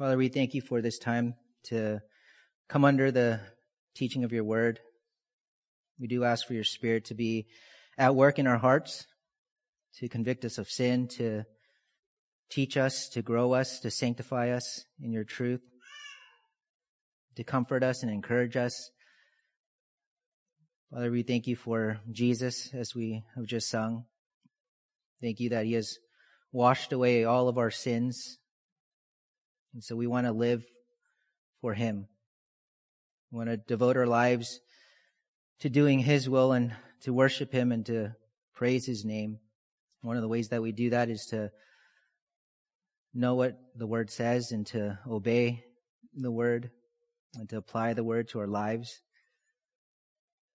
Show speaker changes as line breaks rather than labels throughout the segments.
Father, we thank you for this time to come under the teaching of your word. We do ask for your spirit to be at work in our hearts, to convict us of sin, to teach us, to grow us, to sanctify us in your truth, to comfort us and encourage us. Father, we thank you for Jesus as we have just sung. Thank you that he has washed away all of our sins. And so we want to live for him. We want to devote our lives to doing his will and to worship him and to praise his name. One of the ways that we do that is to know what the word says and to obey the word and to apply the word to our lives.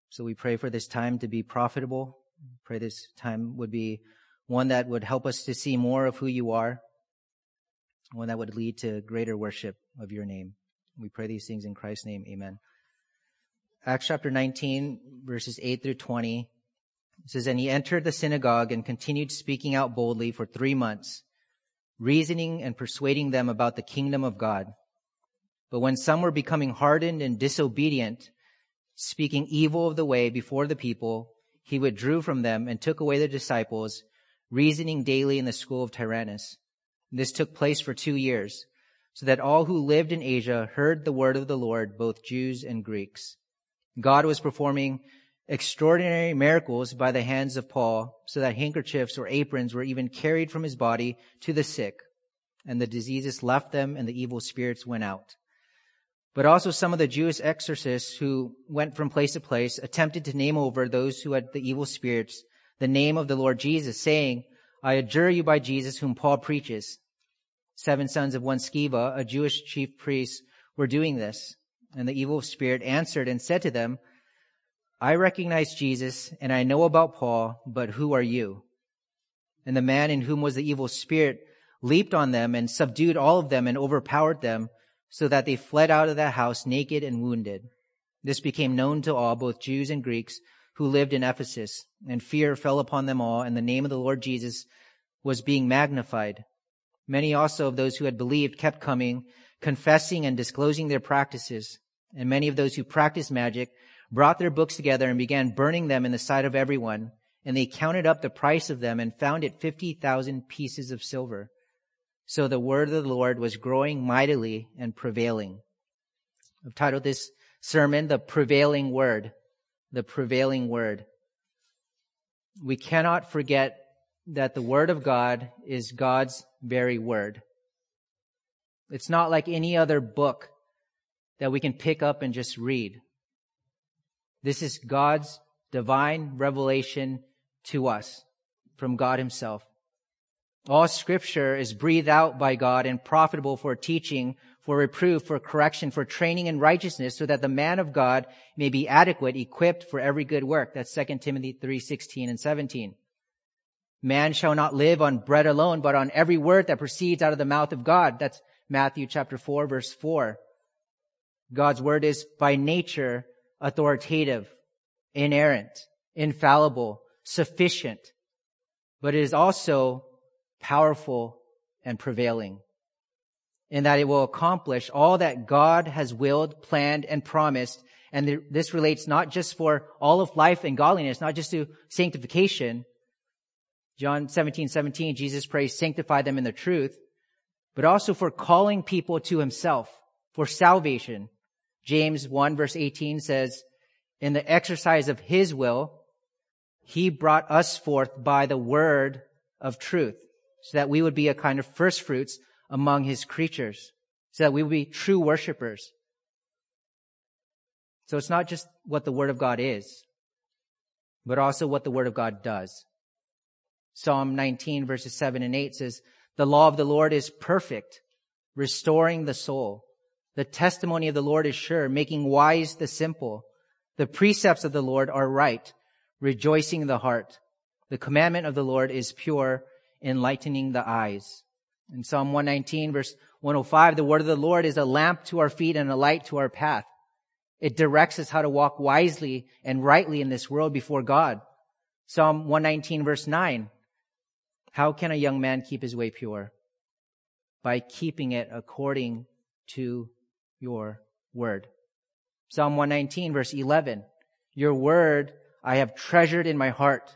So we pray for this time to be profitable. Pray this time would be one that would help us to see more of who you are, one that would lead to greater worship of your name. We pray these things in Christ's name. Amen. Acts chapter 19, verses 8 through 20 says, And he entered the synagogue and continued speaking out boldly for three months, reasoning and persuading them about the kingdom of God. But when some were becoming hardened and disobedient, speaking evil of the way before the people, he withdrew from them and took away the disciples, reasoning daily in the school of Tyrannus. This took place for two years, so that all who lived in Asia heard the word of the Lord, both Jews and Greeks. God was performing extraordinary miracles by the hands of Paul, so that handkerchiefs or aprons were even carried from his body to the sick, and the diseases left them and the evil spirits went out. But also some of the Jewish exorcists who went from place to place attempted to name over those who had the evil spirits the name of the Lord Jesus, saying, I adjure you by Jesus whom Paul preaches. Seven sons of one Sceva, a Jewish chief priest, were doing this. And the evil spirit answered and said to them, I recognize Jesus and I know about Paul, but who are you? And the man in whom was the evil spirit leaped on them and subdued all of them and overpowered them so that they fled out of that house naked and wounded. This became known to all, both Jews and Greeks, who lived in Ephesus, and fear fell upon them all, and the name of the Lord Jesus was being magnified. Many also of those who had believed kept coming, confessing and disclosing their practices. And many of those who practiced magic brought their books together and began burning them in the sight of everyone. And they counted up the price of them and found it 50,000 pieces of silver. So the word of the Lord was growing mightily and prevailing. I've titled this sermon, The Prevailing Word. The Prevailing Word. We cannot forget that the Word of God is God's very Word. It's not like any other book that we can pick up and just read. This is God's divine revelation to us from God Himself. All scripture is breathed out by God and profitable for teaching, for reproof, for correction, for training in righteousness, so that the man of God may be adequate, equipped for every good work. That's 2 Timothy 3, 16 and 17. Man shall not live on bread alone, but on every word that proceeds out of the mouth of God. That's Matthew chapter 4, verse 4. God's word is by nature authoritative, inerrant, infallible, sufficient, but it is also powerful, and prevailing. In that it will accomplish all that God has willed, planned, and promised. And this relates not just for all of life and godliness, not just to sanctification. John 17, 17, Jesus prays, sanctify them in the truth, but also for calling people to himself, for salvation. James 1 verse 18 says, in the exercise of his will, he brought us forth by the word of truth so that we would be a kind of first fruits among his creatures, so that we would be true worshipers. So it's not just what the word of God is, but also what the word of God does. Psalm 19 verses 7 and 8 says, the law of the Lord is perfect, restoring the soul. The testimony of the Lord is sure, making wise the simple. The precepts of the Lord are right, rejoicing the heart. The commandment of the Lord is pure, enlightening the eyes. In Psalm 119 verse 105, the word of the Lord is a lamp to our feet and a light to our path. It directs us how to walk wisely and rightly in this world before God. Psalm 119 verse 9. How can a young man keep his way pure? By keeping it according to your word. Psalm 119 verse 11. Your word I have treasured in my heart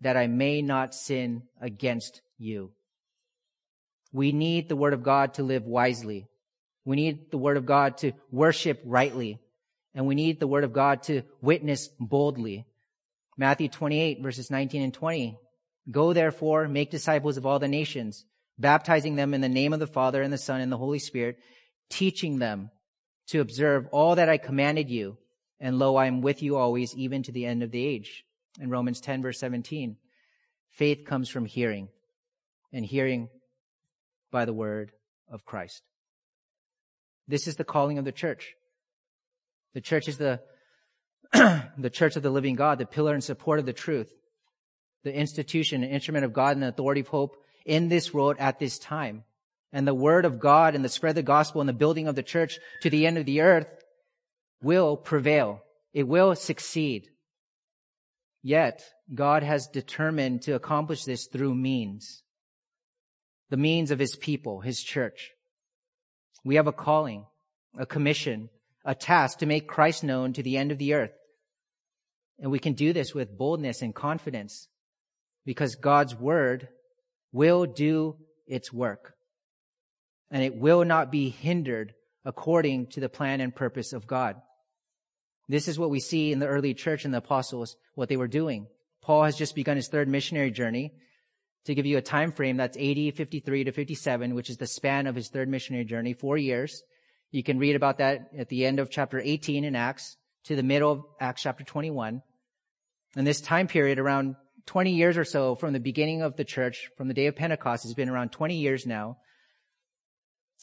that I may not sin against you. We need the word of God to live wisely. We need the word of God to worship rightly. And we need the word of God to witness boldly. Matthew 28 verses 19 and 20. Go therefore, make disciples of all the nations, baptizing them in the name of the Father and the Son and the Holy Spirit, teaching them to observe all that I commanded you. And lo, I am with you always, even to the end of the age. In Romans 10 verse 17. Faith comes from hearing, and hearing by the word of Christ. This is the calling of the church. The church is the, the church of the living God, the pillar and support of the truth, the institution and instrument of God and the authority of hope in this world at this time. And the word of God and the spread of the gospel and the building of the church to the end of the earth will prevail. It will succeed. Yet, God has determined to accomplish this through means. The means of His people, His church. We have a calling, a commission, a task to make Christ known to the end of the earth. And we can do this with boldness and confidence because God's word will do its work and it will not be hindered according to the plan and purpose of God. This is what we see in the early church and the apostles, what they were doing. Paul has just begun his third missionary journey. To give you a time frame, that's AD 53 to 57, which is the span of his third missionary journey, four years. You can read about that at the end of chapter 18 in Acts to the middle of Acts chapter 21. And this time period, around 20 years or so from the beginning of the church, from the day of Pentecost, has been around 20 years now.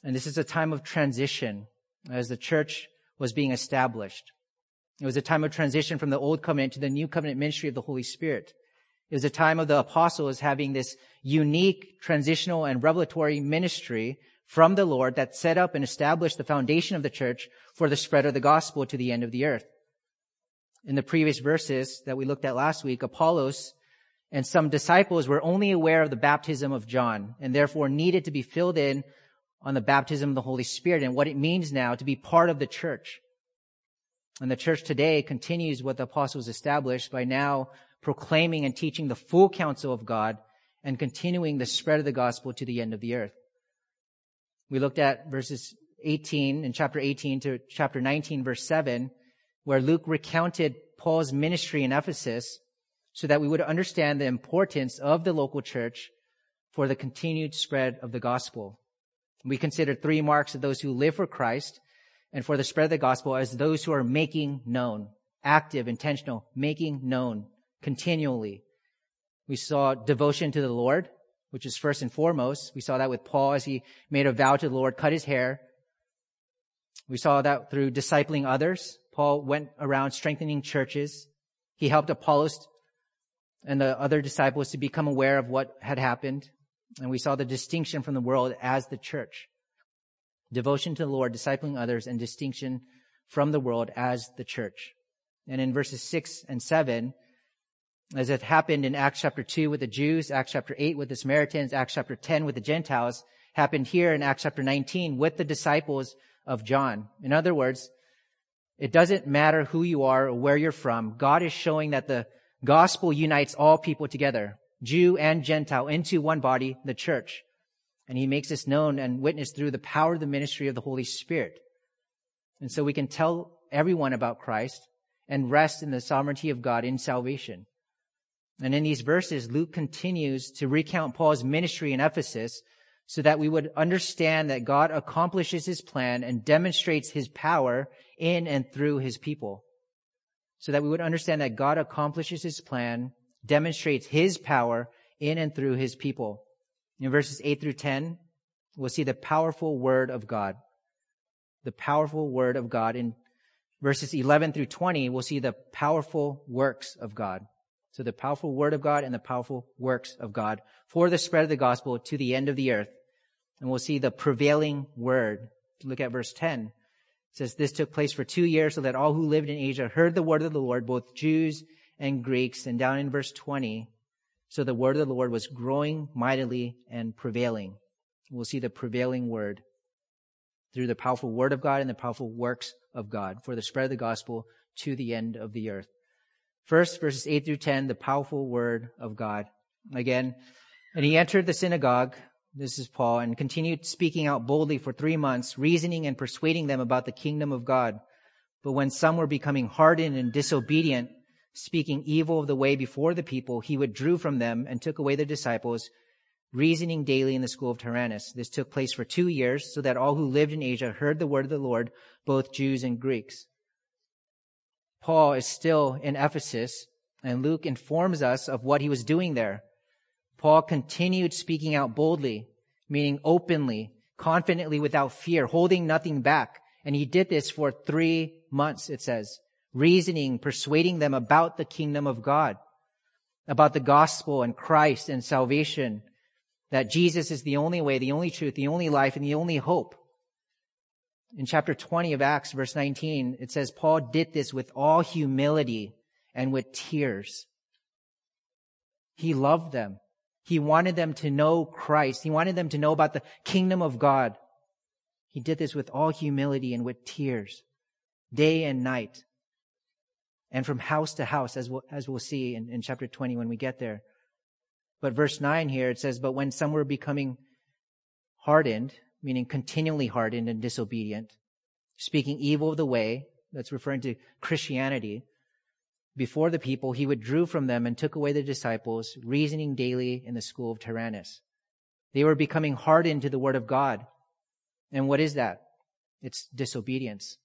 And this is a time of transition as the church was being established. It was a time of transition from the old covenant to the new covenant ministry of the Holy Spirit. It was a time of the apostles having this unique transitional and revelatory ministry from the Lord that set up and established the foundation of the church for the spread of the gospel to the end of the earth. In the previous verses that we looked at last week, Apollos and some disciples were only aware of the baptism of John and therefore needed to be filled in on the baptism of the Holy Spirit and what it means now to be part of the church. And the church today continues what the apostles established by now proclaiming and teaching the full counsel of God and continuing the spread of the gospel to the end of the earth. We looked at verses 18 in chapter 18 to chapter 19 verse 7 where Luke recounted Paul's ministry in Ephesus so that we would understand the importance of the local church for the continued spread of the gospel. We consider three marks of those who live for Christ and for the spread of the gospel as those who are making known, active, intentional, making known continually. We saw devotion to the Lord, which is first and foremost. We saw that with Paul as he made a vow to the Lord, cut his hair. We saw that through discipling others. Paul went around strengthening churches. He helped Apollos and the other disciples to become aware of what had happened. And we saw the distinction from the world as the church. Devotion to the Lord, discipling others, and distinction from the world as the church. And in verses 6 and 7, as it happened in Acts chapter 2 with the Jews, Acts chapter 8 with the Samaritans, Acts chapter 10 with the Gentiles, happened here in Acts chapter 19 with the disciples of John. In other words, it doesn't matter who you are or where you're from. God is showing that the gospel unites all people together. Jew and Gentile into one body, the church. And he makes this known and witnessed through the power of the ministry of the Holy Spirit. And so we can tell everyone about Christ and rest in the sovereignty of God in salvation. And in these verses, Luke continues to recount Paul's ministry in Ephesus so that we would understand that God accomplishes his plan and demonstrates his power in and through his people. So that we would understand that God accomplishes his plan demonstrates his power in and through his people. In verses 8 through 10, we'll see the powerful word of God. The powerful word of God. In verses 11 through 20, we'll see the powerful works of God. So the powerful word of God and the powerful works of God for the spread of the gospel to the end of the earth. And we'll see the prevailing word. Look at verse 10. It says, This took place for two years so that all who lived in Asia heard the word of the Lord, both Jews and Greeks. And down in verse 20, so the word of the Lord was growing mightily and prevailing. We'll see the prevailing word through the powerful word of God and the powerful works of God for the spread of the gospel to the end of the earth. First, verses 8 through 10, the powerful word of God. Again, and he entered the synagogue, this is Paul, and continued speaking out boldly for three months, reasoning and persuading them about the kingdom of God. But when some were becoming hardened and disobedient, speaking evil of the way before the people, he withdrew from them and took away the disciples, reasoning daily in the school of Tyrannus. This took place for two years, so that all who lived in Asia heard the word of the Lord, both Jews and Greeks. Paul is still in Ephesus, and Luke informs us of what he was doing there. Paul continued speaking out boldly, meaning openly, confidently, without fear, holding nothing back. And he did this for three months, it says, reasoning, persuading them about the kingdom of God, about the gospel and Christ and salvation, that Jesus is the only way, the only truth, the only life, and the only hope in chapter 20 of Acts, verse 19, it says, Paul did this with all humility and with tears. He loved them. He wanted them to know Christ. He wanted them to know about the kingdom of God. He did this with all humility and with tears, day and night, and from house to house, as we'll, as we'll see in, in chapter 20 when we get there. But verse 9 here, it says, But when some were becoming hardened, meaning continually hardened and disobedient, speaking evil of the way, that's referring to Christianity, before the people, he withdrew from them and took away the disciples, reasoning daily in the school of Tyrannus. They were becoming hardened to the word of God. And what is that? It's disobedience.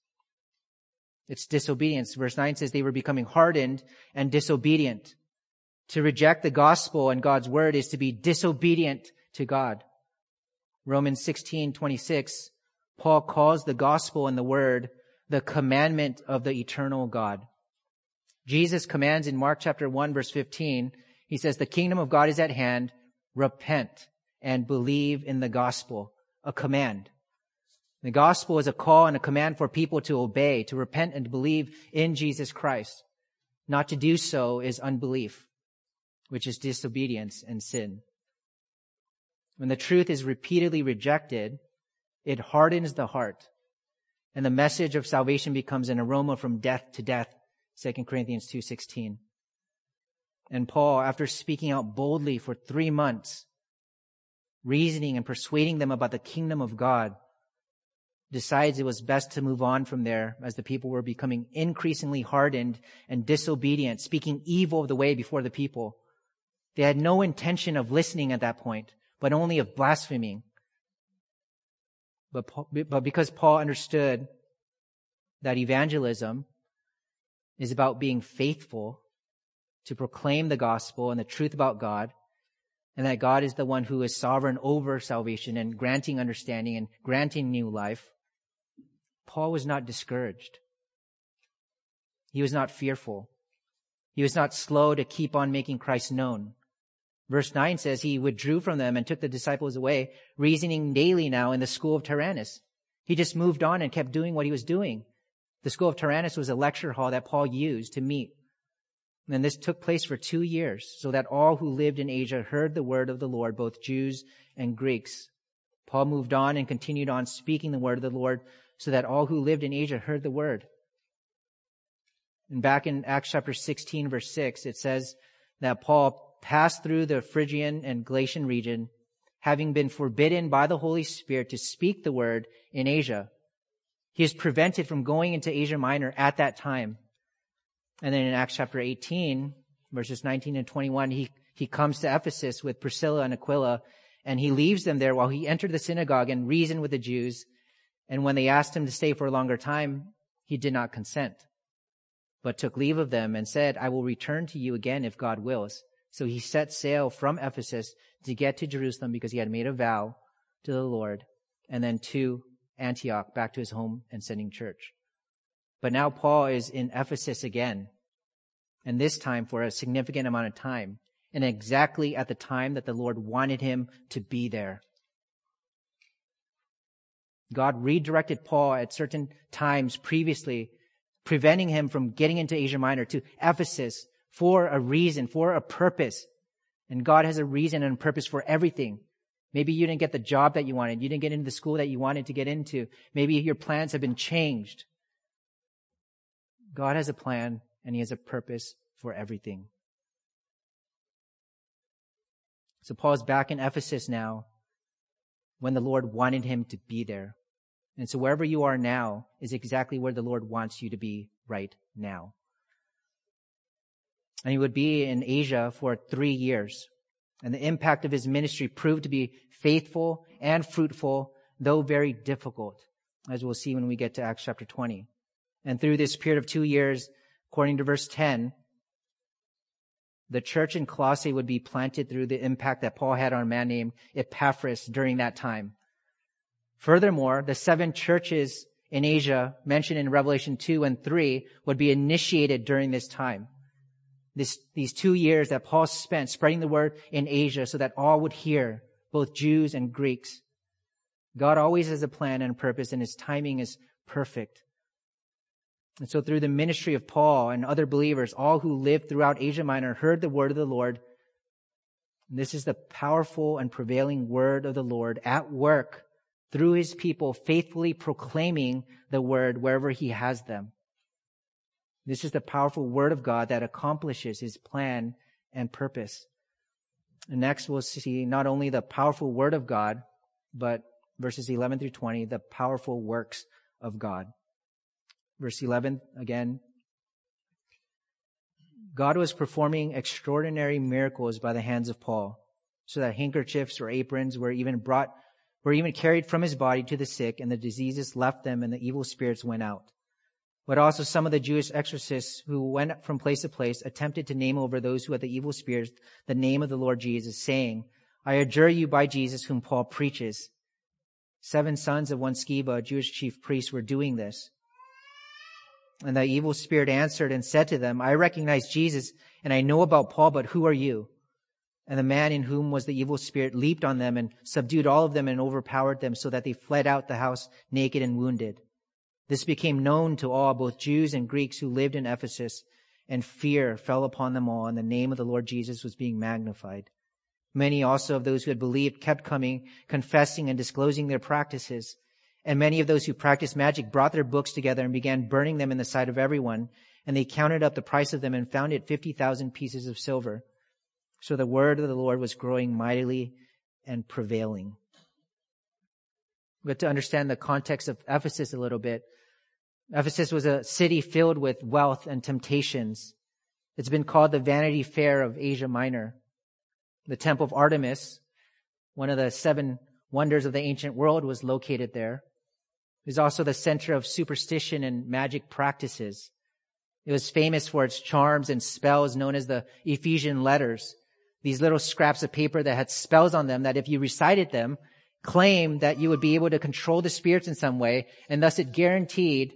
It's disobedience. Verse 9 says they were becoming hardened and disobedient. To reject the gospel and God's word is to be disobedient to God. Romans 16, 26, Paul calls the gospel and the word the commandment of the eternal God. Jesus commands in Mark chapter 1 verse 15, he says, the kingdom of God is at hand. Repent and believe in the gospel. A command. The gospel is a call and a command for people to obey, to repent and believe in Jesus Christ. Not to do so is unbelief, which is disobedience and sin. When the truth is repeatedly rejected, it hardens the heart. And the message of salvation becomes an aroma from death to death. 2 Corinthians 2.16. And Paul, after speaking out boldly for three months, reasoning and persuading them about the kingdom of God, decides it was best to move on from there as the people were becoming increasingly hardened and disobedient, speaking evil of the way before the people. They had no intention of listening at that point but only of blaspheming. But, but because Paul understood that evangelism is about being faithful to proclaim the gospel and the truth about God, and that God is the one who is sovereign over salvation and granting understanding and granting new life, Paul was not discouraged. He was not fearful. He was not slow to keep on making Christ known. Verse 9 says he withdrew from them and took the disciples away, reasoning daily now in the school of Tyrannus. He just moved on and kept doing what he was doing. The school of Tyrannus was a lecture hall that Paul used to meet. And this took place for two years, so that all who lived in Asia heard the word of the Lord, both Jews and Greeks. Paul moved on and continued on speaking the word of the Lord, so that all who lived in Asia heard the word. And back in Acts chapter 16, verse 6, it says that Paul passed through the Phrygian and Galatian region, having been forbidden by the Holy Spirit to speak the word in Asia. He is prevented from going into Asia Minor at that time. And then in Acts chapter 18, verses 19 and 21, he, he comes to Ephesus with Priscilla and Aquila, and he leaves them there while he entered the synagogue and reasoned with the Jews. And when they asked him to stay for a longer time, he did not consent, but took leave of them and said, I will return to you again if God wills. So he set sail from Ephesus to get to Jerusalem because he had made a vow to the Lord, and then to Antioch, back to his home and sending church. But now Paul is in Ephesus again, and this time for a significant amount of time, and exactly at the time that the Lord wanted him to be there. God redirected Paul at certain times previously, preventing him from getting into Asia Minor to Ephesus for a reason, for a purpose. And God has a reason and a purpose for everything. Maybe you didn't get the job that you wanted. You didn't get into the school that you wanted to get into. Maybe your plans have been changed. God has a plan and He has a purpose for everything. So Paul's back in Ephesus now when the Lord wanted him to be there. And so wherever you are now is exactly where the Lord wants you to be right now. And he would be in Asia for three years. And the impact of his ministry proved to be faithful and fruitful, though very difficult, as we'll see when we get to Acts chapter 20. And through this period of two years, according to verse 10, the church in Colossae would be planted through the impact that Paul had on a man named Epaphras during that time. Furthermore, the seven churches in Asia mentioned in Revelation 2 and 3 would be initiated during this time. This, these two years that Paul spent spreading the word in Asia so that all would hear, both Jews and Greeks. God always has a plan and a purpose and his timing is perfect. And so through the ministry of Paul and other believers, all who lived throughout Asia Minor heard the word of the Lord. And this is the powerful and prevailing word of the Lord at work through his people, faithfully proclaiming the word wherever he has them. This is the powerful word of God that accomplishes his plan and purpose. And next we'll see not only the powerful word of God, but verses 11 through 20, the powerful works of God. Verse 11 again. God was performing extraordinary miracles by the hands of Paul, so that handkerchiefs or aprons were even brought, were even carried from his body to the sick, and the diseases left them, and the evil spirits went out. But also some of the Jewish exorcists who went from place to place attempted to name over those who had the evil spirits the name of the Lord Jesus, saying, I adjure you by Jesus whom Paul preaches. Seven sons of one Sceva, a Jewish chief priest, were doing this. And the evil spirit answered and said to them, I recognize Jesus and I know about Paul, but who are you? And the man in whom was the evil spirit leaped on them and subdued all of them and overpowered them so that they fled out the house naked and wounded. This became known to all, both Jews and Greeks who lived in Ephesus, and fear fell upon them all, and the name of the Lord Jesus was being magnified. Many also of those who had believed kept coming, confessing and disclosing their practices. And many of those who practiced magic brought their books together and began burning them in the sight of everyone. And they counted up the price of them and found it 50,000 pieces of silver. So the word of the Lord was growing mightily and prevailing. We have to understand the context of Ephesus a little bit. Ephesus was a city filled with wealth and temptations. It's been called the Vanity Fair of Asia Minor. The Temple of Artemis, one of the seven wonders of the ancient world, was located there. It was also the center of superstition and magic practices. It was famous for its charms and spells known as the Ephesian letters. These little scraps of paper that had spells on them that if you recited them, claimed that you would be able to control the spirits in some way, and thus it guaranteed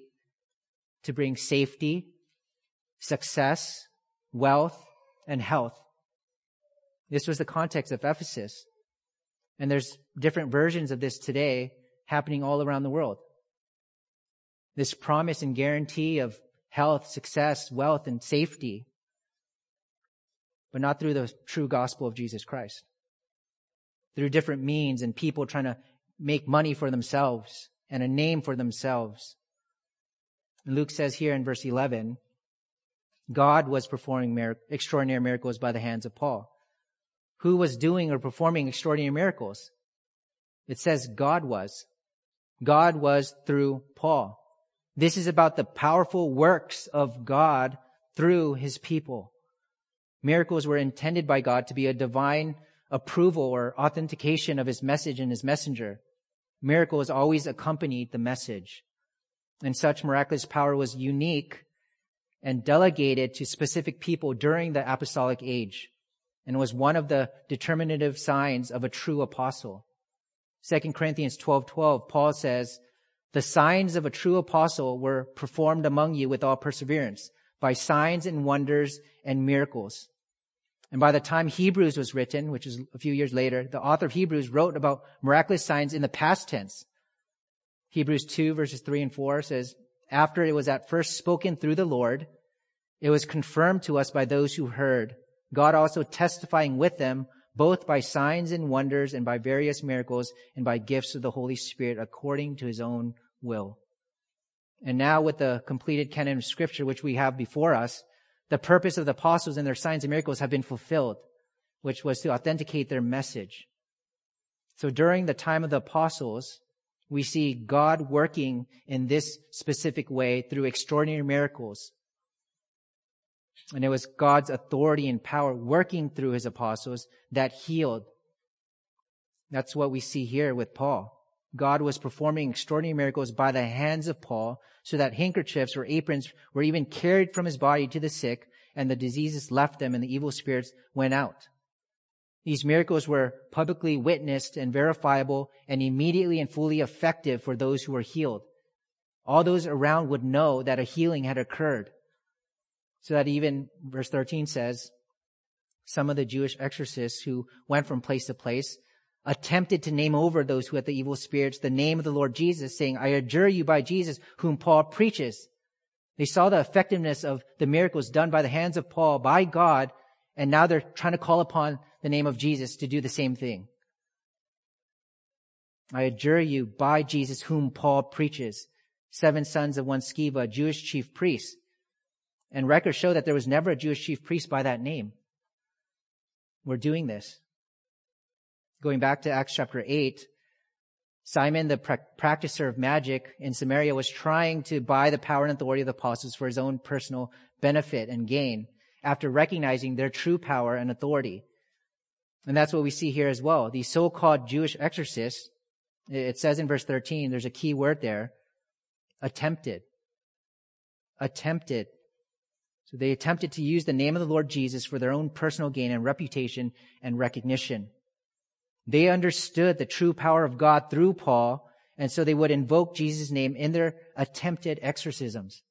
to bring safety, success, wealth, and health. This was the context of Ephesus. And there's different versions of this today happening all around the world. This promise and guarantee of health, success, wealth, and safety, but not through the true gospel of Jesus Christ. Through different means and people trying to make money for themselves and a name for themselves. Luke says here in verse 11, God was performing extraordinary miracles by the hands of Paul. Who was doing or performing extraordinary miracles? It says God was. God was through Paul. This is about the powerful works of God through his people. Miracles were intended by God to be a divine approval or authentication of his message and his messenger. Miracles always accompanied the message. And such miraculous power was unique and delegated to specific people during the apostolic age and was one of the determinative signs of a true apostle. 2 Corinthians 12:12 12, Paul says, "The signs of a true apostle were performed among you with all perseverance by signs and wonders and miracles." And by the time Hebrews was written, which is a few years later, the author of Hebrews wrote about miraculous signs in the past tense. Hebrews 2 verses 3 and 4 says, After it was at first spoken through the Lord, it was confirmed to us by those who heard, God also testifying with them both by signs and wonders and by various miracles and by gifts of the Holy Spirit according to his own will. And now with the completed canon of scripture, which we have before us, the purpose of the apostles and their signs and miracles have been fulfilled, which was to authenticate their message. So during the time of the apostles, we see God working in this specific way through extraordinary miracles. And it was God's authority and power working through his apostles that healed. That's what we see here with Paul. God was performing extraordinary miracles by the hands of Paul so that handkerchiefs or aprons were even carried from his body to the sick and the diseases left them and the evil spirits went out. These miracles were publicly witnessed and verifiable and immediately and fully effective for those who were healed. All those around would know that a healing had occurred. So that even verse 13 says, some of the Jewish exorcists who went from place to place attempted to name over those who had the evil spirits the name of the Lord Jesus, saying, I adjure you by Jesus, whom Paul preaches. They saw the effectiveness of the miracles done by the hands of Paul by God, and now they're trying to call upon the name of Jesus to do the same thing. I adjure you by Jesus, whom Paul preaches. Seven sons of one Sceva, Jewish chief priest. And records show that there was never a Jewish chief priest by that name. We're doing this. Going back to Acts chapter 8, Simon, the pra- practicer of magic in Samaria, was trying to buy the power and authority of the apostles for his own personal benefit and gain after recognizing their true power and authority. And that's what we see here as well. These so-called Jewish exorcists, it says in verse 13, there's a key word there, attempted. Attempted. So they attempted to use the name of the Lord Jesus for their own personal gain and reputation and recognition. They understood the true power of God through Paul, and so they would invoke Jesus' name in their attempted exorcisms,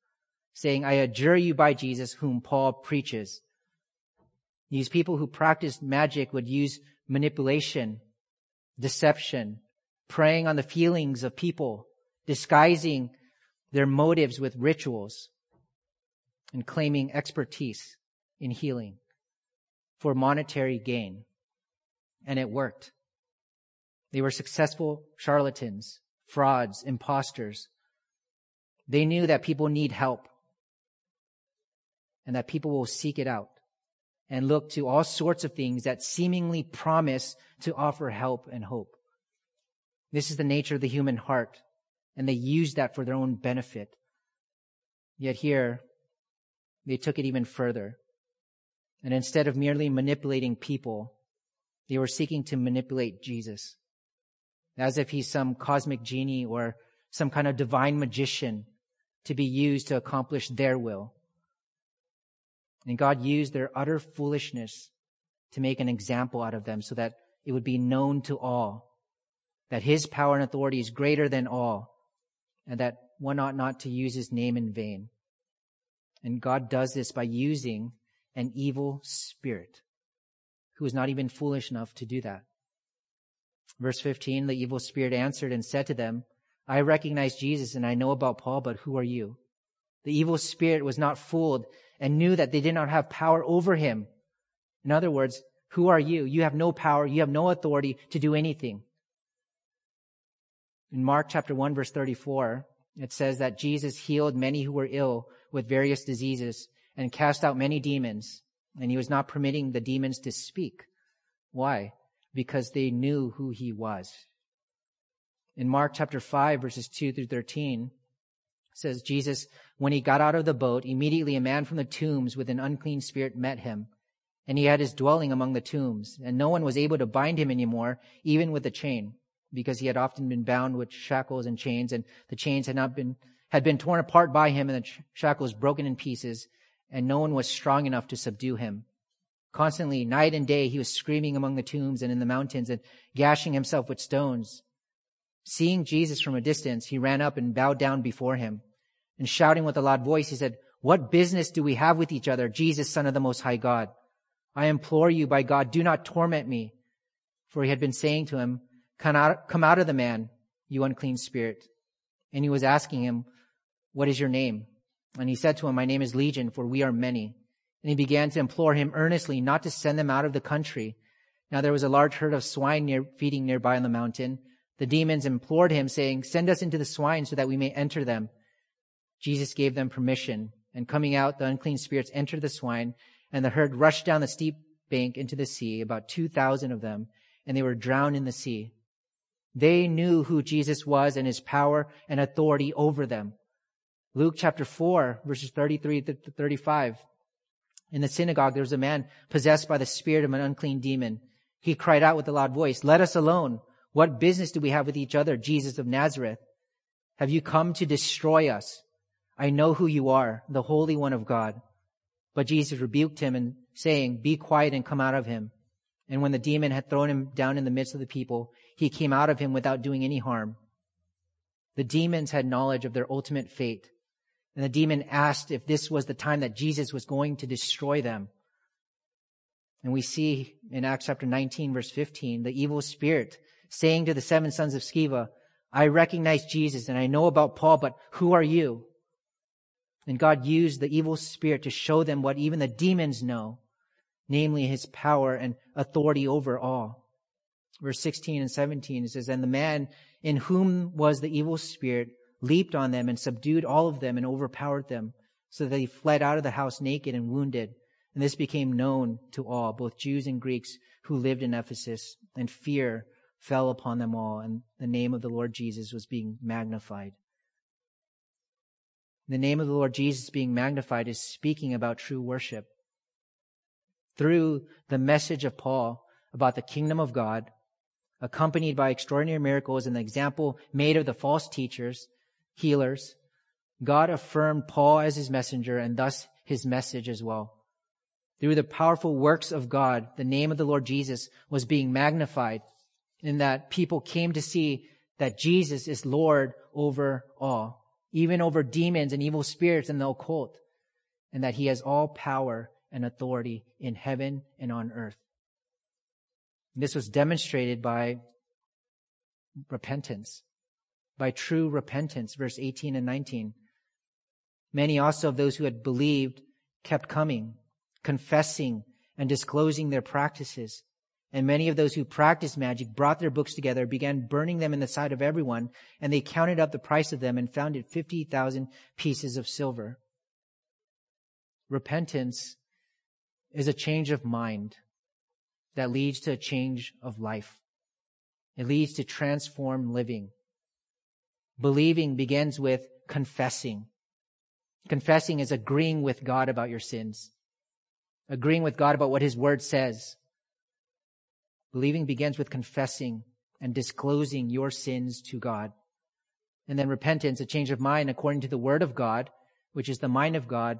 saying, I adjure you by Jesus, whom Paul preaches. These people who practiced magic would use manipulation, deception, preying on the feelings of people, disguising their motives with rituals, and claiming expertise in healing for monetary gain. And it worked. They were successful charlatans, frauds, imposters. They knew that people need help and that people will seek it out and look to all sorts of things that seemingly promise to offer help and hope. This is the nature of the human heart, and they use that for their own benefit. Yet here, they took it even further. And instead of merely manipulating people, they were seeking to manipulate Jesus as if he's some cosmic genie or some kind of divine magician to be used to accomplish their will. And God used their utter foolishness to make an example out of them so that it would be known to all that his power and authority is greater than all and that one ought not to use his name in vain. And God does this by using an evil spirit who is not even foolish enough to do that. Verse 15, the evil spirit answered and said to them, I recognize Jesus and I know about Paul, but who are you? The evil spirit was not fooled and knew that they did not have power over him. In other words, who are you? You have no power. You have no authority to do anything. In Mark chapter 1 verse 34, it says that Jesus healed many who were ill with various diseases and cast out many demons, and he was not permitting the demons to speak. Why? because they knew who he was. In Mark chapter 5 verses 2 through 13, says Jesus, when he got out of the boat, immediately a man from the tombs with an unclean spirit met him. And he had his dwelling among the tombs, and no one was able to bind him anymore, even with a chain, because he had often been bound with shackles and chains, and the chains had not been, had been torn apart by him, and the shackles broken in pieces, and no one was strong enough to subdue him. Constantly, night and day, he was screaming among the tombs and in the mountains and gashing himself with stones. Seeing Jesus from a distance, he ran up and bowed down before him. And shouting with a loud voice, he said, What business do we have with each other, Jesus, Son of the Most High God? I implore you, by God, do not torment me. For he had been saying to him, Come out, come out of the man, you unclean spirit. And he was asking him, What is your name? And he said to him, My name is Legion, for we are many. And he began to implore him earnestly not to send them out of the country. Now there was a large herd of swine near, feeding nearby on the mountain. The demons implored him, saying, Send us into the swine so that we may enter them. Jesus gave them permission, and coming out, the unclean spirits entered the swine, and the herd rushed down the steep bank into the sea, about 2,000 of them, and they were drowned in the sea. They knew who Jesus was and his power and authority over them. Luke chapter 4, verses 33 to 35. In the synagogue, there was a man possessed by the spirit of an unclean demon. He cried out with a loud voice, Let us alone. What business do we have with each other, Jesus of Nazareth? Have you come to destroy us? I know who you are, the Holy One of God. But Jesus rebuked him and saying, Be quiet and come out of him. And when the demon had thrown him down in the midst of the people, he came out of him without doing any harm. The demons had knowledge of their ultimate fate. And the demon asked if this was the time that Jesus was going to destroy them. And we see in Acts chapter 19 verse 15, the evil spirit saying to the seven sons of Sceva, I recognize Jesus and I know about Paul, but who are you? And God used the evil spirit to show them what even the demons know, namely his power and authority over all. Verse 16 and 17 it says, And the man in whom was the evil spirit leaped on them and subdued all of them and overpowered them, so that they fled out of the house naked and wounded. And this became known to all, both Jews and Greeks who lived in Ephesus, and fear fell upon them all, and the name of the Lord Jesus was being magnified. The name of the Lord Jesus being magnified is speaking about true worship. Through the message of Paul about the kingdom of God, accompanied by extraordinary miracles and the example made of the false teachers, healers, God affirmed Paul as his messenger and thus his message as well. Through the powerful works of God, the name of the Lord Jesus was being magnified in that people came to see that Jesus is Lord over all even over demons and evil spirits and the occult, and that he has all power and authority in heaven and on earth. This was demonstrated by repentance, by true repentance, verse 18 and 19. Many also of those who had believed kept coming, confessing and disclosing their practices. And many of those who practiced magic brought their books together, began burning them in the sight of everyone, and they counted up the price of them and found it 50,000 pieces of silver. Repentance is a change of mind that leads to a change of life. It leads to transformed living. Believing begins with confessing. Confessing is agreeing with God about your sins, agreeing with God about what His Word says Believing begins with confessing and disclosing your sins to God. And then repentance, a change of mind according to the Word of God, which is the mind of God,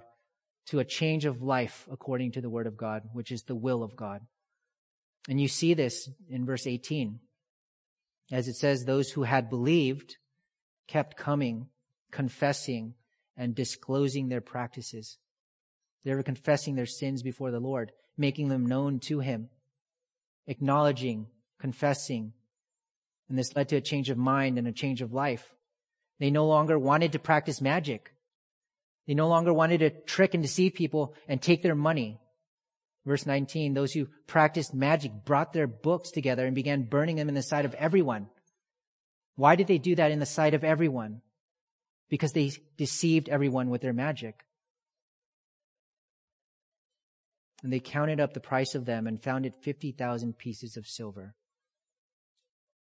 to a change of life according to the Word of God, which is the will of God. And you see this in verse 18. As it says, those who had believed kept coming, confessing, and disclosing their practices. They were confessing their sins before the Lord, making them known to Him acknowledging, confessing. And this led to a change of mind and a change of life. They no longer wanted to practice magic. They no longer wanted to trick and deceive people and take their money. Verse 19, those who practiced magic brought their books together and began burning them in the sight of everyone. Why did they do that in the sight of everyone? Because they deceived everyone with their magic. And they counted up the price of them and found it 50,000 pieces of silver.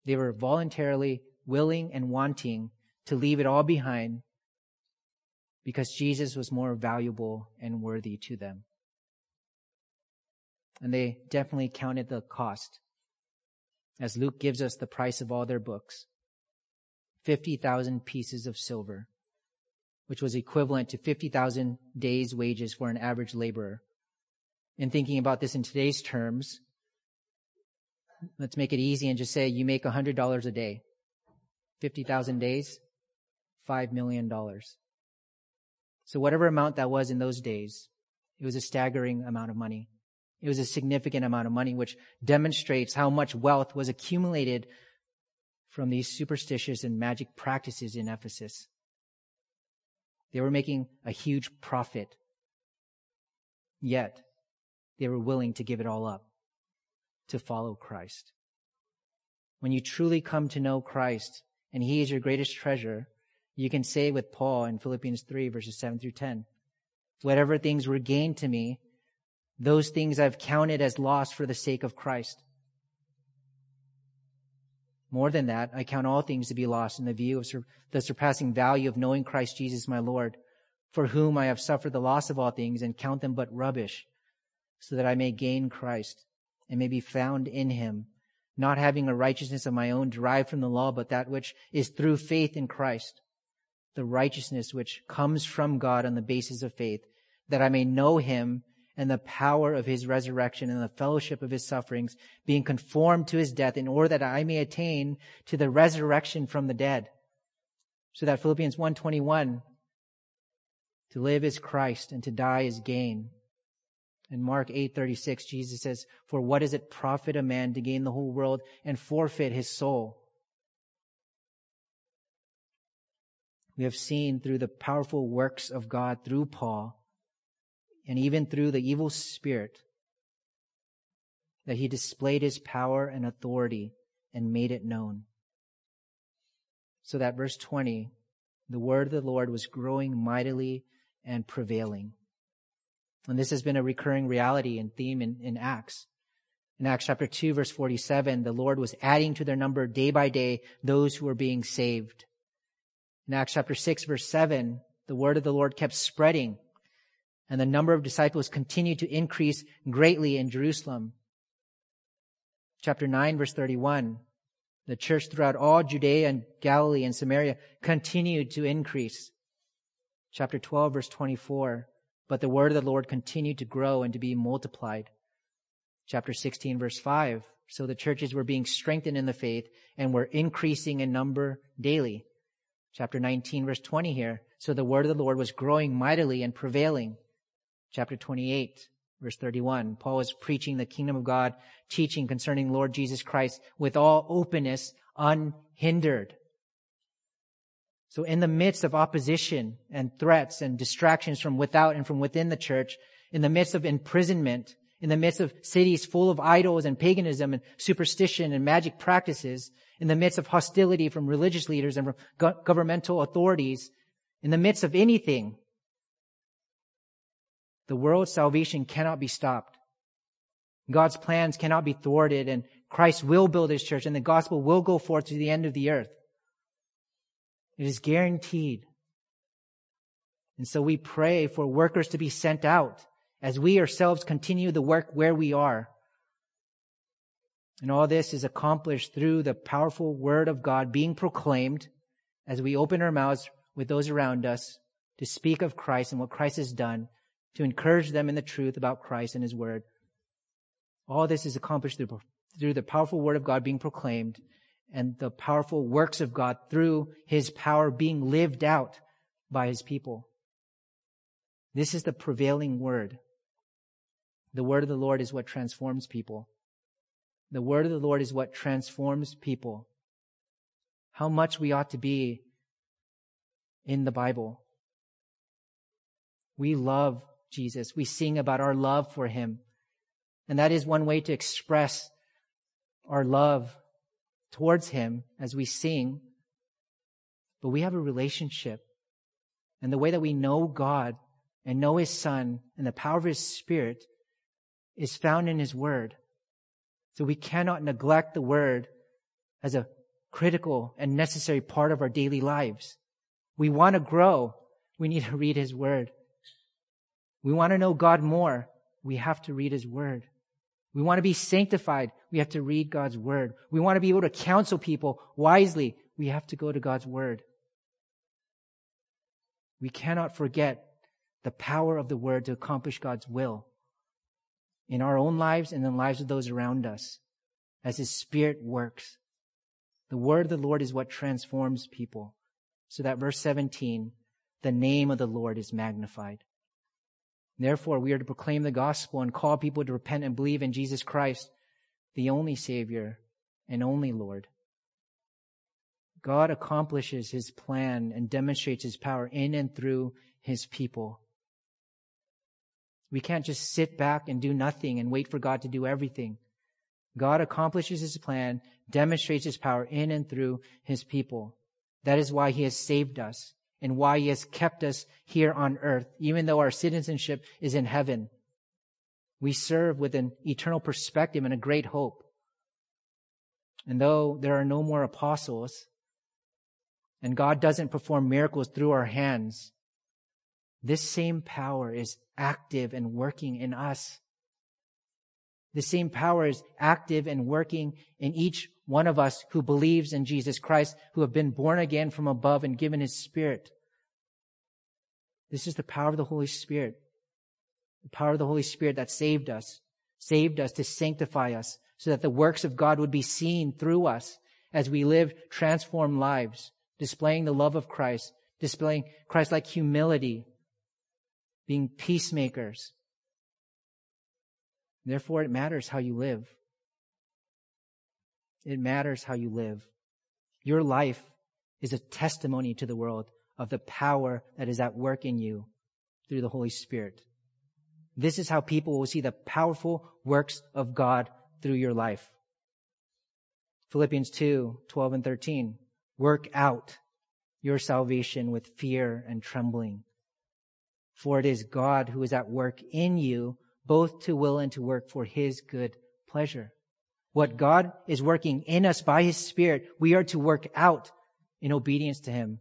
They were voluntarily willing and wanting to leave it all behind because Jesus was more valuable and worthy to them. And they definitely counted the cost as Luke gives us the price of all their books 50,000 pieces of silver, which was equivalent to 50,000 days' wages for an average laborer in thinking about this in today's terms, let's make it easy and just say you make $100 a day. 50,000 days, $5 million. So whatever amount that was in those days, it was a staggering amount of money. It was a significant amount of money, which demonstrates how much wealth was accumulated from these superstitious and magic practices in Ephesus. They were making a huge profit. Yet, they were willing to give it all up to follow Christ. When you truly come to know Christ and he is your greatest treasure, you can say with Paul in Philippians 3 verses 7 through 10, whatever things were gained to me, those things I've counted as loss for the sake of Christ. More than that, I count all things to be lost in the view of sur- the surpassing value of knowing Christ Jesus my Lord, for whom I have suffered the loss of all things and count them but rubbish, so that I may gain Christ and may be found in him, not having a righteousness of my own derived from the law, but that which is through faith in Christ, the righteousness which comes from God on the basis of faith, that I may know him and the power of his resurrection and the fellowship of his sufferings, being conformed to his death in order that I may attain to the resurrection from the dead. So that Philippians 121, to live is Christ and to die is gain. In Mark 8:36 Jesus says, "For what does it profit a man to gain the whole world and forfeit his soul?" We have seen through the powerful works of God through Paul and even through the evil spirit that he displayed his power and authority and made it known. So that verse 20, the word of the Lord was growing mightily and prevailing. And this has been a recurring reality and theme in, in Acts. In Acts chapter 2 verse 47, the Lord was adding to their number day by day those who were being saved. In Acts chapter 6 verse 7, the word of the Lord kept spreading and the number of disciples continued to increase greatly in Jerusalem. Chapter 9 verse 31, the church throughout all Judea and Galilee and Samaria continued to increase. Chapter 12 verse 24, but the word of the Lord continued to grow and to be multiplied. Chapter 16 verse 5, so the churches were being strengthened in the faith and were increasing in number daily. Chapter 19 verse 20 here, so the word of the Lord was growing mightily and prevailing chapter 28, verse 31. Paul is preaching the kingdom of God, teaching concerning Lord Jesus Christ with all openness, unhindered. So in the midst of opposition and threats and distractions from without and from within the church, in the midst of imprisonment, in the midst of cities full of idols and paganism and superstition and magic practices, in the midst of hostility from religious leaders and from go- governmental authorities, in the midst of anything, the world's salvation cannot be stopped. God's plans cannot be thwarted and Christ will build his church and the gospel will go forth to the end of the earth. It is guaranteed. And so we pray for workers to be sent out as we ourselves continue the work where we are. And all this is accomplished through the powerful word of God being proclaimed as we open our mouths with those around us to speak of Christ and what Christ has done to encourage them in the truth about Christ and His Word. All this is accomplished through, through the powerful Word of God being proclaimed and the powerful works of God through His power being lived out by His people. This is the prevailing Word. The Word of the Lord is what transforms people. The Word of the Lord is what transforms people. How much we ought to be in the Bible. We love Jesus. We sing about our love for him. And that is one way to express our love towards him as we sing. But we have a relationship. And the way that we know God and know his son and the power of his spirit is found in his word. So we cannot neglect the word as a critical and necessary part of our daily lives. We want to grow. We need to read his word. We want to know God more. We have to read His Word. We want to be sanctified. We have to read God's Word. We want to be able to counsel people wisely. We have to go to God's Word. We cannot forget the power of the Word to accomplish God's will in our own lives and in the lives of those around us as His Spirit works. The Word of the Lord is what transforms people. So that verse 17, the name of the Lord is magnified. Therefore, we are to proclaim the gospel and call people to repent and believe in Jesus Christ, the only Savior and only Lord. God accomplishes his plan and demonstrates his power in and through his people. We can't just sit back and do nothing and wait for God to do everything. God accomplishes his plan, demonstrates his power in and through his people. That is why he has saved us and why he has kept us here on earth, even though our citizenship is in heaven. We serve with an eternal perspective and a great hope. And though there are no more apostles, and God doesn't perform miracles through our hands, this same power is active and working in us. The same power is active and working in each one of us who believes in Jesus Christ, who have been born again from above and given his spirit. This is the power of the Holy Spirit. The power of the Holy Spirit that saved us, saved us to sanctify us so that the works of God would be seen through us as we live transformed lives, displaying the love of Christ, displaying Christ-like humility, being peacemakers, Therefore, it matters how you live. It matters how you live. Your life is a testimony to the world of the power that is at work in you through the Holy Spirit. This is how people will see the powerful works of God through your life. Philippians 2, 12 and 13. Work out your salvation with fear and trembling. For it is God who is at work in you both to will and to work for his good pleasure. What God is working in us by his spirit, we are to work out in obedience to him.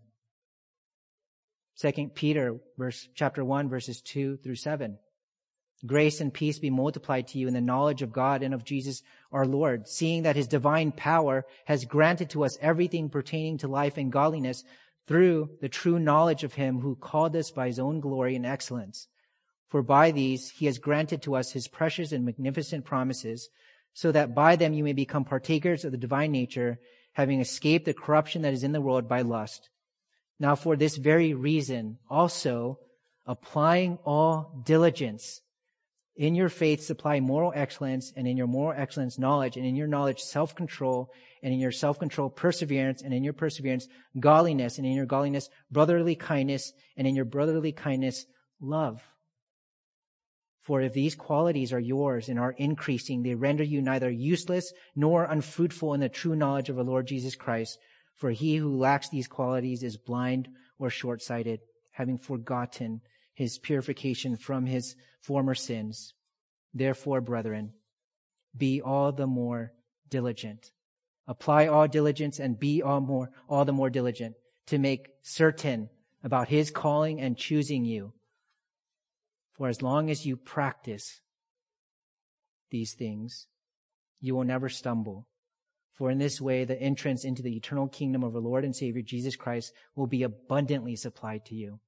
Second Peter verse, chapter one, verses two through seven. Grace and peace be multiplied to you in the knowledge of God and of Jesus our Lord, seeing that his divine power has granted to us everything pertaining to life and godliness through the true knowledge of him who called us by his own glory and excellence for by these he has granted to us his precious and magnificent promises, so that by them you may become partakers of the divine nature, having escaped the corruption that is in the world by lust. Now for this very reason, also, applying all diligence, in your faith supply moral excellence, and in your moral excellence knowledge, and in your knowledge self-control, and in your self-control perseverance, and in your perseverance godliness, and in your godliness brotherly kindness, and in your brotherly kindness love. For if these qualities are yours and are increasing, they render you neither useless nor unfruitful in the true knowledge of our Lord Jesus Christ. For he who lacks these qualities is blind or short-sighted, having forgotten his purification from his former sins. Therefore, brethren, be all the more diligent. Apply all diligence and be all more, all the more diligent to make certain about his calling and choosing you. For as long as you practice these things, you will never stumble. For in this way, the entrance into the eternal kingdom of our Lord and Savior Jesus Christ will be abundantly supplied to you.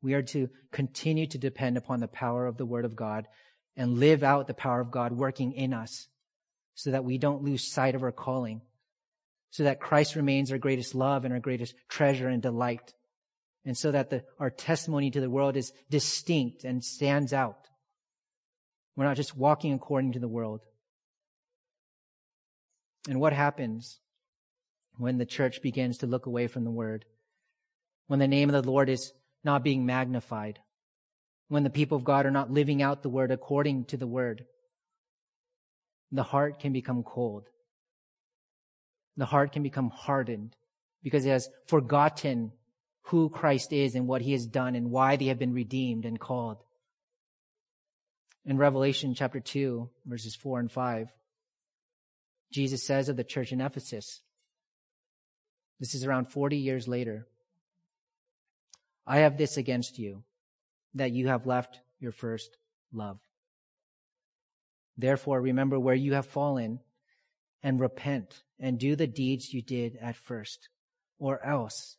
We are to continue to depend upon the power of the Word of God and live out the power of God working in us so that we don't lose sight of our calling, so that Christ remains our greatest love and our greatest treasure and delight and so that the, our testimony to the world is distinct and stands out. We're not just walking according to the world. And what happens when the church begins to look away from the word? When the name of the Lord is not being magnified? When the people of God are not living out the word according to the word? The heart can become cold. The heart can become hardened because it has forgotten who Christ is and what he has done and why they have been redeemed and called. In Revelation chapter 2, verses 4 and 5, Jesus says of the church in Ephesus, this is around 40 years later, I have this against you, that you have left your first love. Therefore, remember where you have fallen and repent and do the deeds you did at first, or else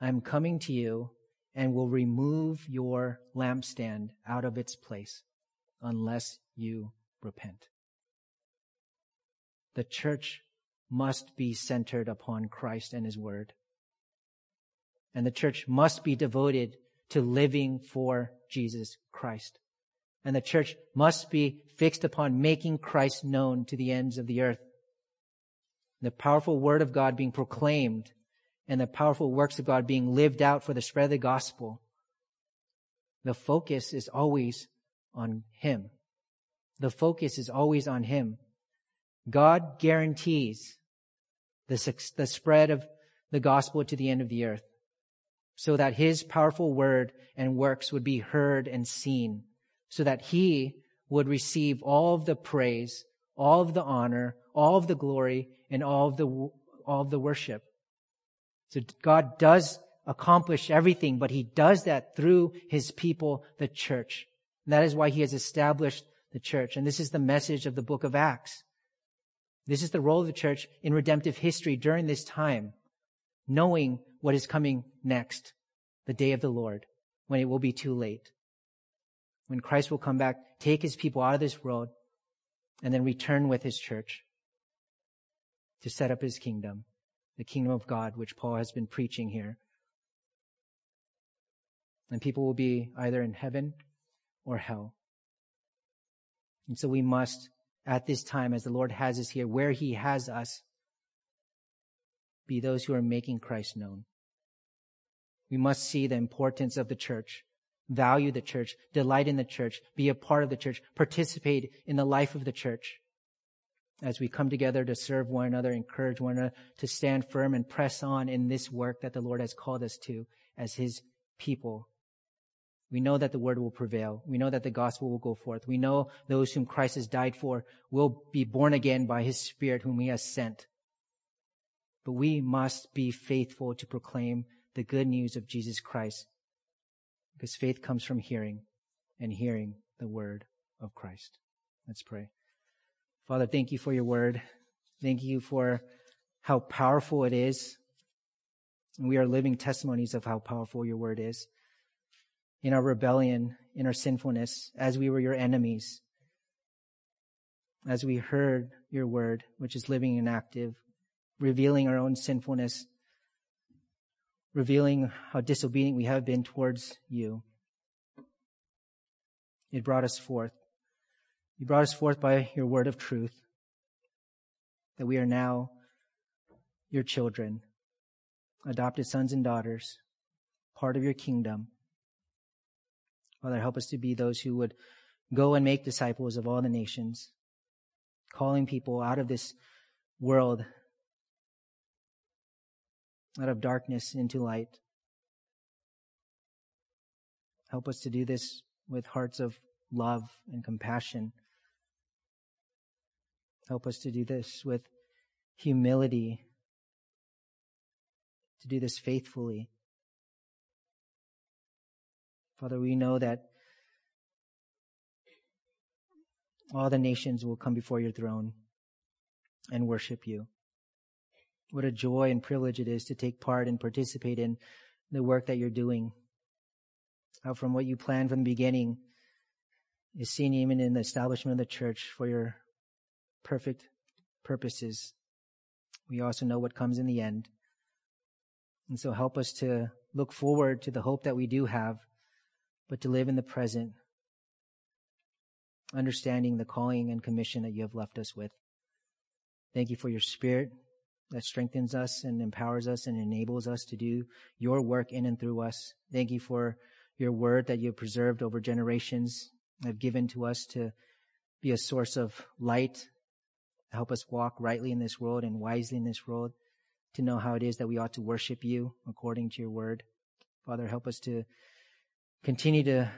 I'm coming to you and will remove your lampstand out of its place unless you repent. The church must be centered upon Christ and His Word. And the church must be devoted to living for Jesus Christ. And the church must be fixed upon making Christ known to the ends of the earth. The powerful Word of God being proclaimed and the powerful works of God being lived out for the spread of the gospel, the focus is always on Him. The focus is always on Him. God guarantees the, the spread of the gospel to the end of the earth so that His powerful word and works would be heard and seen, so that He would receive all of the praise, all of the honor, all of the glory, and all of the, all of the worship. So God does accomplish everything, but He does that through His people, the church. And that is why He has established the church. And this is the message of the book of Acts. This is the role of the church in redemptive history during this time, knowing what is coming next, the day of the Lord, when it will be too late. When Christ will come back, take his people out of this world, and then return with his church to set up his kingdom, the kingdom of God, which Paul has been preaching here. And people will be either in heaven or hell. And so we must, at this time, as the Lord has us here, where he has us, be those who are making Christ known. We must see the importance of the church, value the church, delight in the church, be a part of the church, participate in the life of the church as we come together to serve one another, encourage one another to stand firm and press on in this work that the Lord has called us to as His people. We know that the word will prevail. We know that the gospel will go forth. We know those whom Christ has died for will be born again by His Spirit whom He has sent. But we must be faithful to proclaim the good news of Jesus Christ because faith comes from hearing and hearing the word of Christ. Let's pray. Father, thank you for your word. Thank you for how powerful it is. And we are living testimonies of how powerful your word is. In our rebellion, in our sinfulness, as we were your enemies, as we heard your word, which is living and active, revealing our own sinfulness, revealing how disobedient we have been towards you. It brought us forth. You brought us forth by your word of truth, that we are now your children, adopted sons and daughters, part of your kingdom. Father, help us to be those who would go and make disciples of all the nations, calling people out of this world, out of darkness into light. Help us to do this with hearts of love and compassion. Help us to do this with humility, to do this faithfully. Father, we know that all the nations will come before your throne and worship you. What a joy and privilege it is to take part and participate in the work that you're doing. How from what you planned from the beginning is seen even in the establishment of the church for your perfect purposes. We also know what comes in the end. And so help us to look forward to the hope that we do have, but to live in the present, understanding the calling and commission that you have left us with. Thank you for your spirit that strengthens us and empowers us and enables us to do your work in and through us. Thank you for your word that you have preserved over generations, have given to us to be a source of light Help us walk rightly in this world and wisely in this world to know how it is that we ought to worship you according to your word. Father, help us to continue to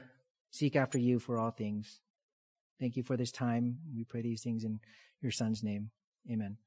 seek after you for all things. Thank you for this time. We pray these things in your son's name. Amen.